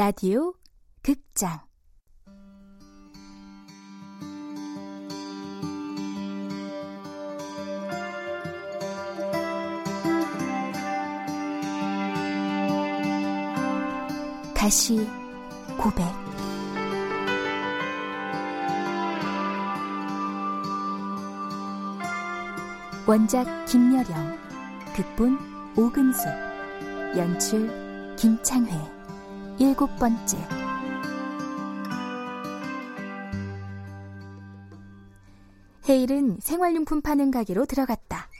라디오 극장. 다시 고백. 원작 김여령 극본 오금수 연출 김창회 일곱 번째 헤일은 생활용품 파는 가게로 들어갔다.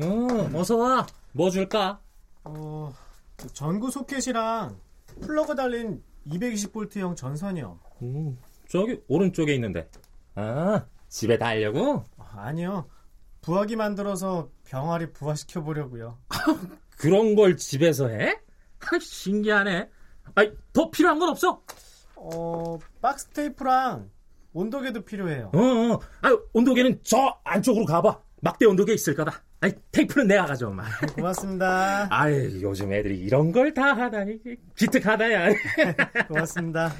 어, 어서 와. 뭐 줄까? 어, 그 전구 소켓이랑 플러그 달린 220볼트형 전선이요. 음, 저기 오른쪽에 있는데. 아, 집에 달려고? 아니요. 부화기 만들어서 병아리 부화시켜 보려고요. 그런 걸 집에서 해? 신기하네. 아니, 더 필요한 건 없어? 어, 박스 테이프랑 온도계도 필요해요. 어, 어. 아, 온도계는 저 안쪽으로 가봐. 막대 온도계 있을 거다. 아니, 테이프는 내가 가져오마. 고맙습니다. 아이, 요즘 애들이 이런 걸 다 하다니. 기특하다야. 고맙습니다.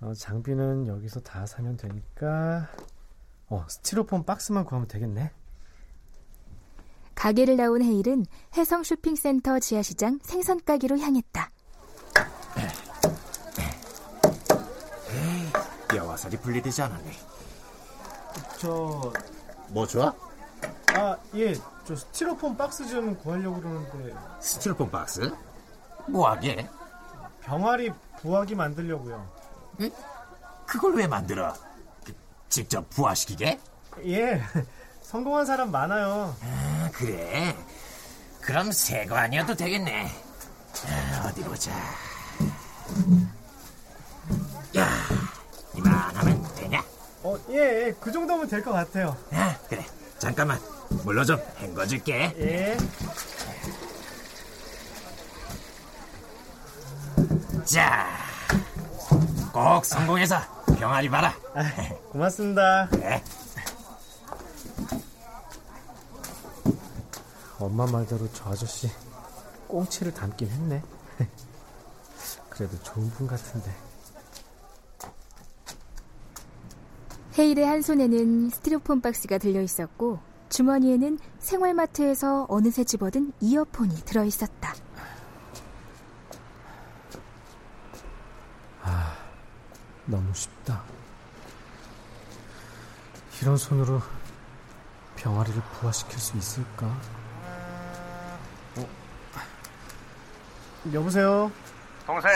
어, 장비는 여기서 다 사면 되니까, 어, 스티로폼 박스만 구하면 되겠네. 가게를 나온 헤일은 해성 쇼핑센터 지하시장 생선 가게로 향했다. 뼈화살이 분리되지 않았네. 저... 뭐 좋아? 아, 예. 저 스티로폼 박스 좀 구하려고 그러는데. 스티로폼 박스? 뭐하게? 병아리 부화기 만들려고요. 응? 그걸 왜 만들어? 그, 직접 부화시키게? 예. 성공한 사람 많아요. 아, 그래? 그럼 새 거 아니어도 되겠네. 아, 어디 보자. 야, 이만하면 되냐? 어, 예, 예. 그 정도면 될 것 같아요. 아, 그래. 잠깐만. 물로 좀 헹궈줄게. 예. 자, 꼭 성공해서 병아리 봐라. 아, 고맙습니다. 그래. 엄마 말대로 저 아저씨 꽁치를 담긴 했네. 그래도 좋은 분 같은데. 헤일의 한 손에는 스티로폼 박스가 들려 있었고 주머니에는 생활마트에서 어느새 집어든 이어폰이 들어 있었다. 아, 너무 쉽다. 이런 손으로 병아리를 부화시킬 수 있을까? 여보세요? 동생,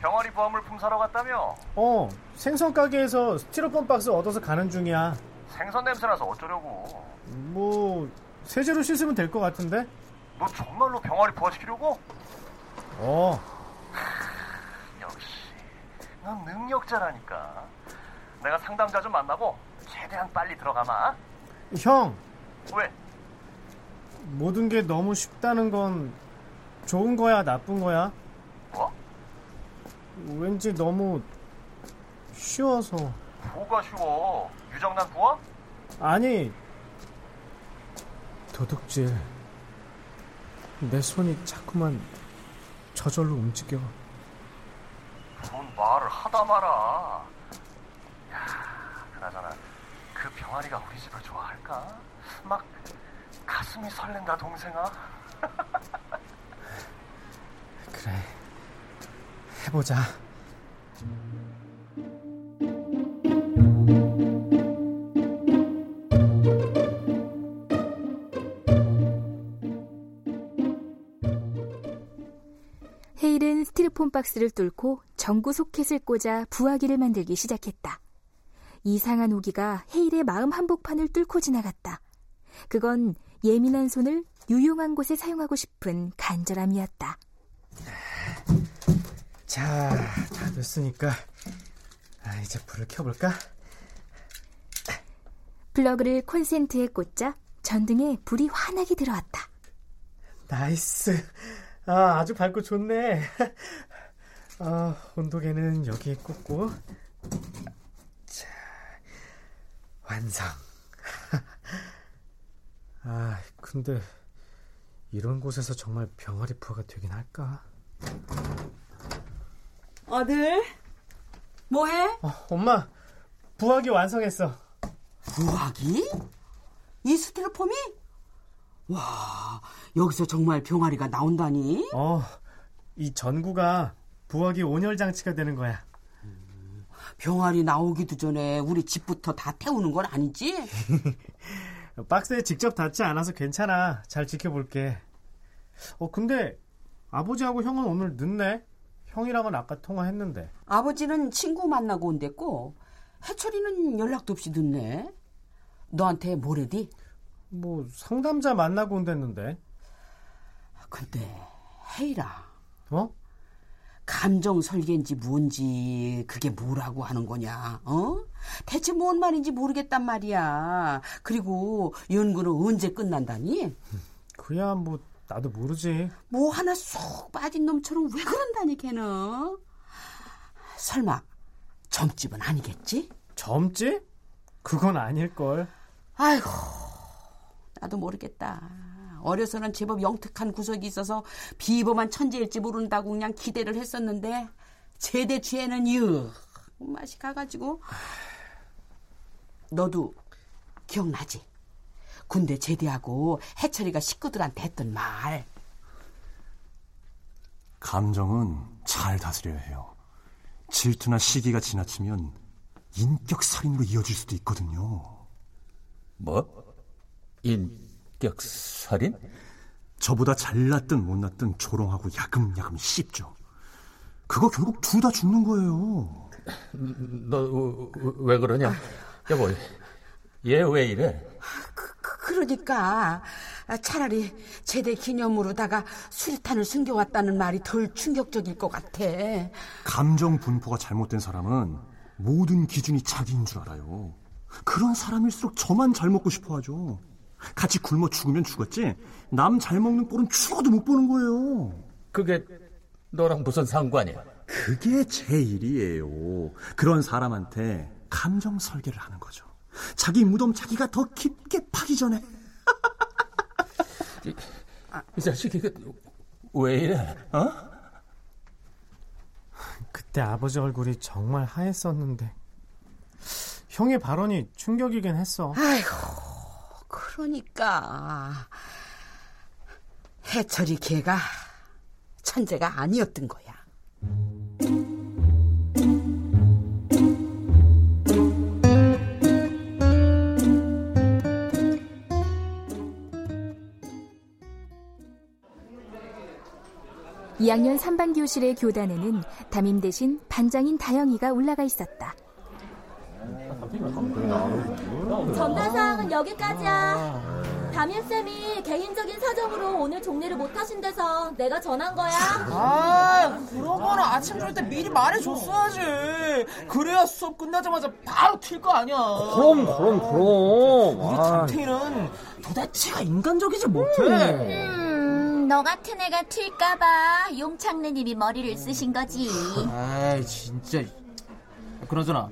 병아리 부화물품 사러 갔다며? 어, 생선 가게에서 스티로폼 박스 얻어서 가는 중이야. 생선 냄새 나서 어쩌려고? 뭐 세제로 씻으면 될 것 같은데? 너 정말로 병아리 부화시키려고? 어. 역시 넌 능력자라니까. 내가 상담자 좀 만나고 최대한 빨리 들어가마. 형. 왜? 모든 게 너무 쉽다는 건 좋은 거야, 나쁜 거야? 뭐? 왠지 너무 쉬워서. 뭐가 쉬워? 유정난 부하? 아니, 도둑질. 내 손이 자꾸만 저절로 움직여. 뭔 말을 하다 마라. 야, 그나저나 그 병아리가 우리 집을 좋아할까? 막 가슴이 설렌다 동생아. 그래. 해보자. 헤일은 스티로폼 박스를 뚫고 전구 소켓을 꽂아 부화기를 만들기 시작했다. 이상한 오기가 헤일의 마음 한복판을 뚫고 지나갔다. 그건 예민한 손을 유용한 곳에 사용하고 싶은 간절함이었다. 자, 다 됐으니까 아, 이제 불을 켜볼까? 플러그를 콘센트에 꽂자 전등에 불이 환하게 들어왔다. Nice. 아, 아주 밝고 좋네. 아, 온도계는 여기에 꽂고. 자, 완성. 아, 근데 이런 곳에서 정말 병아리 부화가 되긴 할까? 아들, 뭐해? 어, 엄마, 부화기 완성했어. 부화기? 이 스티로폼이? 와, 여기서 정말 병아리가 나온다니? 어, 이 전구가 부화기 온열 장치가 되는 거야. 병아리 나오기도 전에 우리 집부터 다 태우는 건 아니지? 박스에 직접 닿지 않아서 괜찮아. 잘 지켜볼게. 어, 근데 아버지하고 형은 오늘 늦네? 형이랑은 아까 통화했는데. 아버지는 친구 만나고 온댔고, 해철이는 연락도 없이 늦네. 너한테 뭐래디? 뭐 상담자 만나고 온댔는데. 근데, 헤이라. 어? 감정 설계인지 뭔지 그게 뭐라고 하는 거냐? 어? 대체 뭔 말인지 모르겠단 말이야. 그리고 연구는 언제 끝난다니? 그야 뭐 나도 모르지. 뭐 하나 쏙 빠진 놈처럼 왜 그런다니 걔는? 설마 점집은 아니겠지? 점집? 그건 아닐걸. 아이고 나도 모르겠다. 어려서는 제법 영특한 구석이 있어서 비범한 천재일지 모른다고 그냥 기대를 했었는데 제대 뒤에는 유 맛이 가가지고 너도 기억나지? 군대 제대하고 해철이가 식구들한테 했던 말. 감정은 잘 다스려야 해요. 질투나 시기가 지나치면 인격 살인으로 이어질 수도 있거든요. 뭐? 인격 살인? 저보다 잘났든 못났든 조롱하고 야금야금 씹죠. 그거 결국 둘 다 죽는 거예요. 너 왜 그러냐? 여보, 얘 왜 이래? 그, 그러니까 차라리 제대 기념으로다가 수류탄을 숨겨왔다는 말이 덜 충격적일 것 같아. 감정 분포가 잘못된 사람은 모든 기준이 자기인 줄 알아요. 그런 사람일수록 저만 잘 먹고 싶어 하죠. 같이 굶어 죽으면 죽었지 남 잘 먹는 꼴은 죽어도 못 보는 거예요. 그게 너랑 무슨 상관이야? 그게 제 일이에요. 그런 사람한테 감정 설계를 하는 거죠. 자기 무덤 자기가 더 깊게 파기 전에. 이, 이 자식이 그, 왜 이래? 어? 그때 아버지 얼굴이 정말 하했었는데 형의 발언이 충격이긴 했어. 아이고, 그러니까 해철이 걔가 천재가 아니었던 거야. (2학년 3반) 교실의 교단에는 담임 대신 반장인 다영이가 올라가 있었다. 전달사항은 여기까지야. 담임쌤이 개인적인 사정으로 오늘 종례를 못 하신대서 내가 전한 거야. 아, 그런 거는 아침 줄 때 미리 말해줬어야지. 그래야 수업 끝나자마자 바로 튈 거 아니야. 그럼, 그럼, 그럼. 우리 담탱이는 도대체가 인간적이지 못해. 음, 너 같은 애가 튈까봐 용창래님이 머리를 쓰신 거지. 아이, 진짜. 그나저나,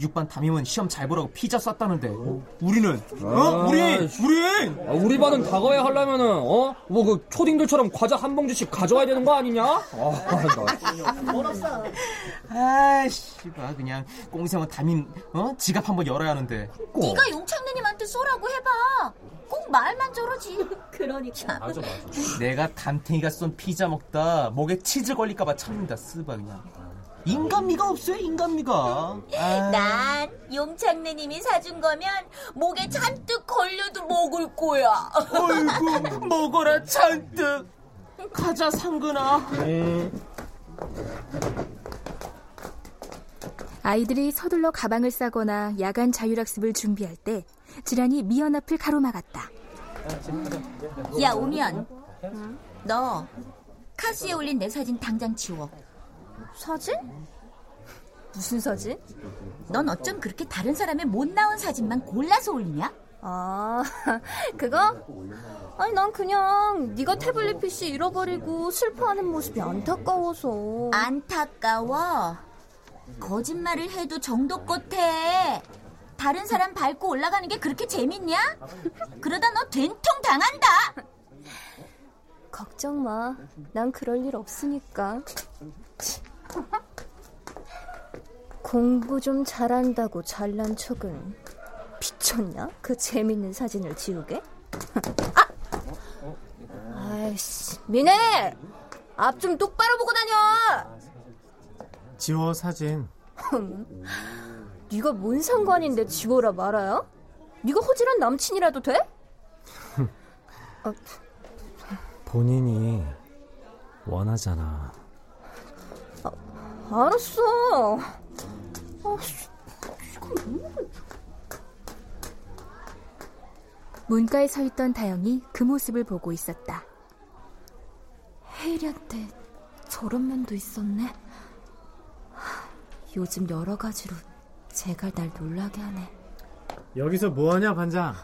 6반 담임은 시험 잘 보라고 피자 쌌다는데 우리는 어 우리 우리 아, 우리 반은 다가야 하려면은 어 뭐 그 초딩들처럼 과자 한 봉지씩 가져와야 되는 거 아니냐? 멀었어. 아이씨, 봐 그냥 꽁생은 담임 어 지갑 한번 열어야 하는데. 네가 용창래님한테 쏘라고 해봐. 꼭 말만 저러지. 그러니까. 맞아 맞아. 내가 담탱이가 쏜 피자 먹다 목에 치즈 걸릴까봐 참는다 쓰바 그냥. 인간미가 없어요, 인간미가. 아... 난 용창래님이 사준 거면 목에 잔뜩 걸려도 먹을 거야. 어이구, 먹어라 잔뜩. 가자 상근아. 아이들이 서둘러 가방을 싸거나 야간 자율학습을 준비할 때 지란이 미연 앞을 가로막았다. 야 오면, 너 카스에 올린 내 사진 당장 지워. 사진? 무슨 사진? 넌 어쩜 그렇게 다른 사람의 못 나온 사진만 골라서 올리냐? 아, 그거? 아니 난 그냥 네가 태블릿 PC 잃어버리고 슬퍼하는 모습이 안타까워서. 안타까워? 거짓말을 해도 정도껏 해. 다른 사람 밟고 올라가는 게 그렇게 재밌냐? 그러다 너 된통 당한다. 걱정 마. 난 그럴 일 없으니까. 공부 좀 잘한다고 잘난 척은 미쳤냐? 그 재밌는 사진을 지우게? 아! 아이씨, 미네! 앞좀 똑바로 보고 다녀! 지워 사진. 네가 뭔 상관인데 지워라 말아요? 네가 허질한 남친이라도 돼? 아, 본인이 원하잖아. 아, 알았어. 아, 문가에 서 있던 다영이 그 모습을 보고 있었다. 혜일이한테 저런 면도 있었네. 요즘 여러 가지로 제가 날 놀라게 하네. 여기서 뭐하냐 반장?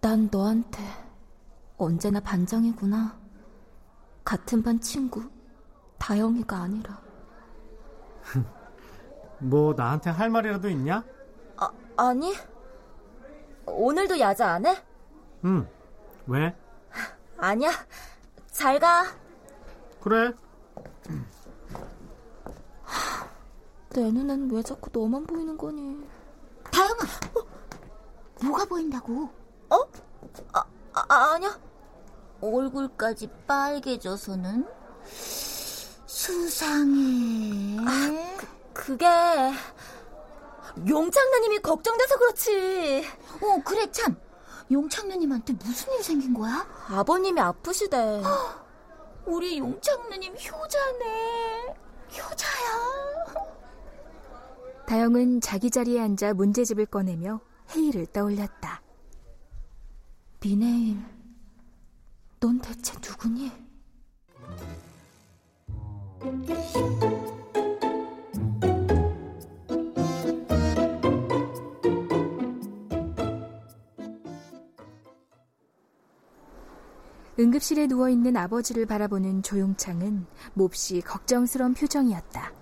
난 너한테 언제나 반장이구나. 같은 반 친구 다영이가 아니라. 뭐 나한테 할 말이라도 있냐? 아, 아니. 오늘도 야자 안 해? 응. 왜? 아니야. 잘 가. 그래. 내 눈엔 왜 자꾸 너만 보이는 거니? 다영아, 어? 뭐가 보인다고? 어? 아, 아 아니야. 얼굴까지 빨개져서는 수상해. 아, 그, 그게 용창누님이 걱정돼서 그렇지. 어, 그래 참. 용창누님한테 무슨 일 생긴 거야? 아버님이 아프시대. 우리 용창누님 효자네. 효자야. 다영은 자기 자리에 앉아 문제집을 꺼내며 회의를 떠올렸다. 미네임, 넌 대체 누구니? 응급실에 누워 있는 아버지를 바라보는 조용창은 몹시 걱정스러운 표정이었다.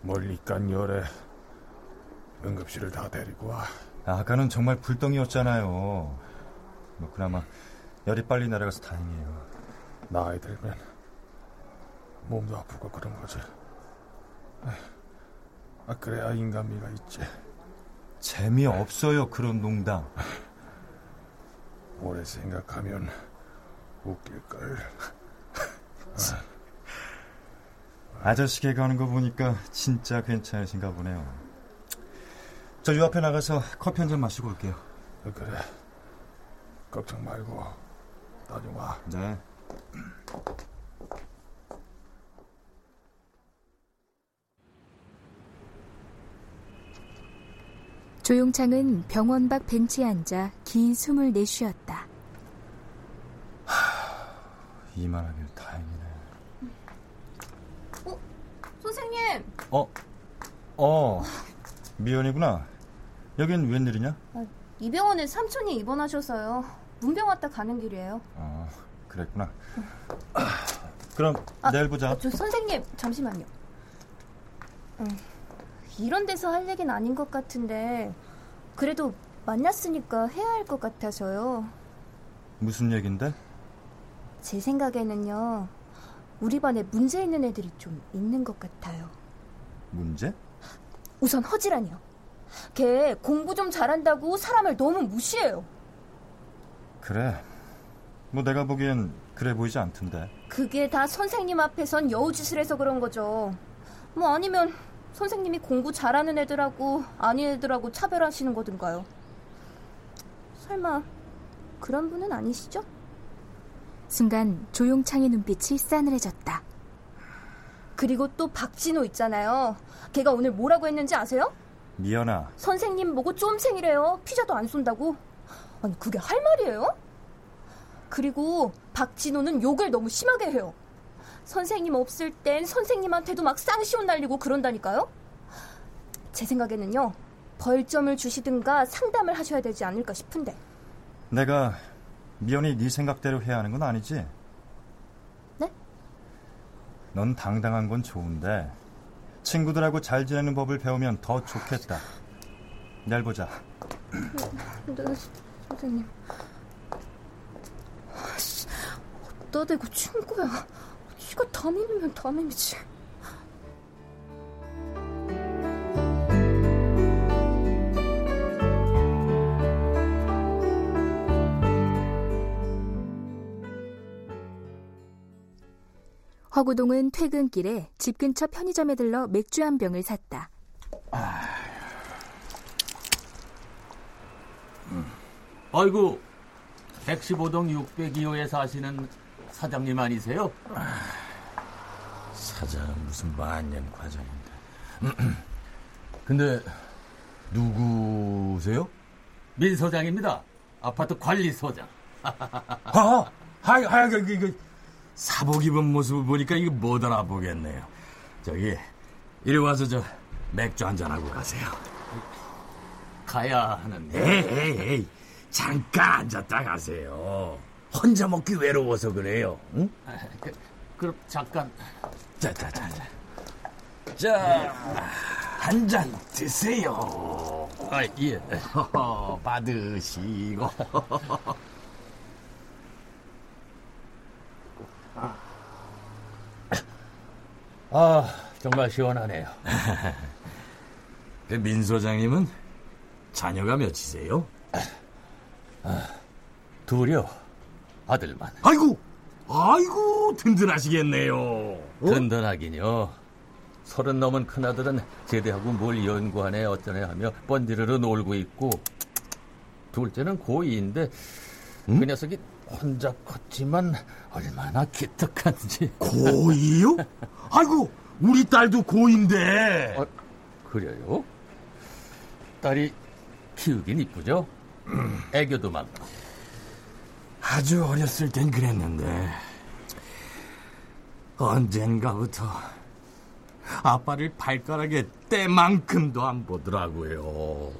멀리깐 열에 응급실을 다 데리고 와. 아까는 정말 불덩이였잖아요. 뭐 그나마 열이 빨리 내려가서 다행이에요. 나이 들면 몸도 아프고 그런 거지. 아 그래야 인간미가 있지. 재미없어요 그런 농담. 오래 생각하면 웃길걸. 아저씨 개그하는 거 보니까 진짜 괜찮으신가 보네요. 저 요 앞에 나가서 커피 한 잔 마시고 올게요. 그래. 걱정 말고 다녀와. 네. 조용창은 병원 밖 벤치에 앉아 긴 숨을 내쉬었다. 이만하길 다행이네. 어, 선생님. 어, 어, 미연이구나. 여긴 웬일이냐? 아, 이 병원에 삼촌이 입원하셔서요. 문병 왔다 가는 길이에요. 아, 그랬구나. 그럼 아, 내일 보자. 저 선생님 잠시만요. 음, 이런 데서 할 얘기는 아닌 것 같은데 그래도 만났으니까 해야 할 것 같아서요. 무슨 얘긴데? 제 생각에는요. 우리 반에 문제 있는 애들이 좀 있는 것 같아요. 문제? 우선 허지란이요. 걔 공부 좀 잘한다고 사람을 너무 무시해요. 그래. 뭐 내가 보기엔 그래 보이지 않던데. 그게 다 선생님 앞에선 여우짓을 해서 그런 거죠. 뭐 아니면 선생님이 공부 잘하는 애들하고 아닌 애들하고 차별하시는 거든가요. 설마 그런 분은 아니시죠? 순간 조용창의 눈빛이 싸늘해졌다. 그리고 또 박진호 있잖아요. 걔가 오늘 뭐라고 했는지 아세요? 미연아. 선생님 보고 쫌생이래요. 피자도 안 쏜다고. 아니 그게 할 말이에요? 그리고 박진호는 욕을 너무 심하게 해요. 선생님 없을 땐 선생님한테도 막 쌍시옷 날리고 그런다니까요. 제 생각에는요. 벌점을 주시든가 상담을 하셔야 되지 않을까 싶은데. 내가 미연이 네 생각대로 해야 하는 건 아니지? 네? 넌 당당한 건 좋은데 친구들하고 잘 지내는 법을 배우면 더 좋겠다. 내일 보자. 네, 선생님. 어디다 대고 친구야. 지가 담임이면 담임이지. 허구동은 퇴근길에 집 근처 편의점에 들러 맥주 한 병을 샀다. 아이고, 115동 602호에 사시는 사장님 아니세요? 사장은 무슨 만년 과장인데. 근데 누구세요? 민 소장입니다. 아파트 관리 소장. 아, 하여, 하여, 이거, 이거, 사복 입은 모습을 보니까 이거 못 알아보겠네요. 저기, 이리 와서 저 맥주 한잔하고 가세요. 가야 하는데. 에이, 에이, 에이, 잠깐 앉았다 가세요. 혼자 먹기 외로워서 그래요. 응? 그, 그럼 잠깐. 자, 자, 자, 자. 자, 한 잔 드세요. 아, 예. 받으시고. 아, 정말 시원하네요. 그 민 소장님은 자녀가 몇이세요? 아, 둘이요. 아들만. 아이고, 아이고 든든하시겠네요. 어? 든든하긴요. 서른 넘은 큰아들은 제대하고 뭘 연구하네 어쩌네 하며 번지르르 놀고 있고 둘째는 고2인데 음? 그 녀석이 혼자 컸지만 얼마나 기특한지 고2요? 아이고 우리 딸도 고2인데 어, 그래요? 딸이 키우긴 이쁘죠? 애교도 많고 아주 어렸을 땐 그랬는데 언젠가부터 아빠를 발가락에 때만큼도 안 보더라고요.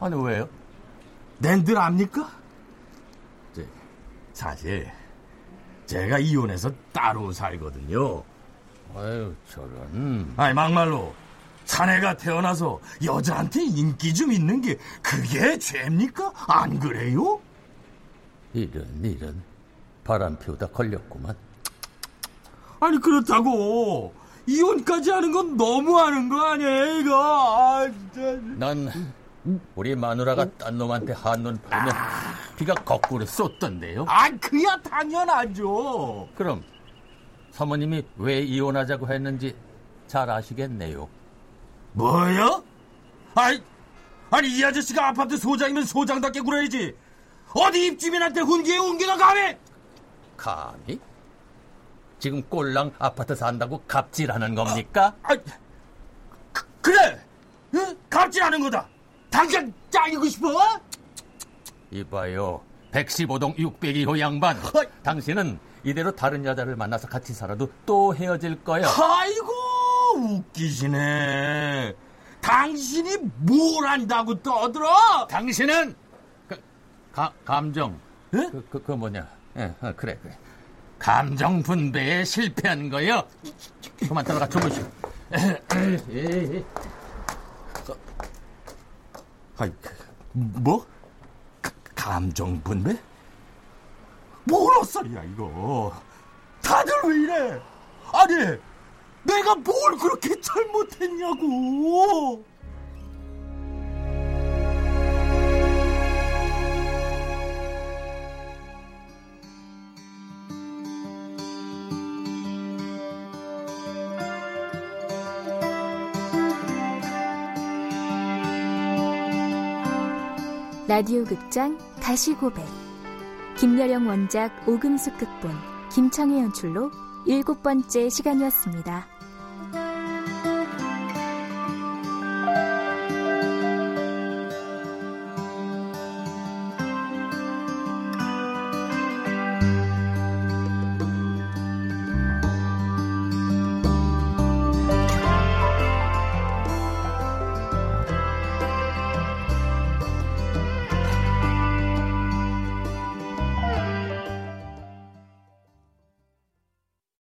아니 왜요? 낸들 압니까? 제, 사실 제가 이혼해서 따로 살거든요. 아유 저런. 아니 막말로 사내가 태어나서 여자한테 인기 좀 있는 게 그게 죄입니까? 안 그래요? 이런 이런 바람 피우다 걸렸구만. 아니 그렇다고 이혼까지 하는 건 너무하는 거 아니에요 이거 아, 진짜. 난 우리 마누라가 딴 놈한테 한눈 팔면 비가 거꾸로 쏟던데요. 아 그야 당연하죠. 그럼 사모님이 왜 이혼하자고 했는지 잘 아시겠네요. 뭐요? 아니 아니 이 아저씨가 아파트 소장이면 소장답게 굴어야지. 어디 입주민한테 훈계에 옮기나 감히? 감히? 지금 꼴랑 아파트 산다고 갑질하는 겁니까? 아, 아 그, 그래. 응? 갑질하는 거다. 당장 잘리고 싶어? 이봐요. 115동 602호 양반. 당신은 이대로 다른 여자를 만나서 같이 살아도 또 헤어질 거야. 아이고 웃기시네. 당신이 뭘 안다고 떠들어? 당신은 그, 가, 감정. 그, 그, 그 뭐냐? 예, 어, 그래 그래. 감정 분배에 실패한 거요. 그만 들어가 주무시. 아이, 뭐? 가, 감정 분배? 뭘 헛소리야 이거. 다들 왜 이래? 아니, 내가 뭘 그렇게 잘못했냐고. 라디오 극장 가시고백 김여령 원작 오금숙 극본 김창희 연출로 일곱 번째 시간이었습니다.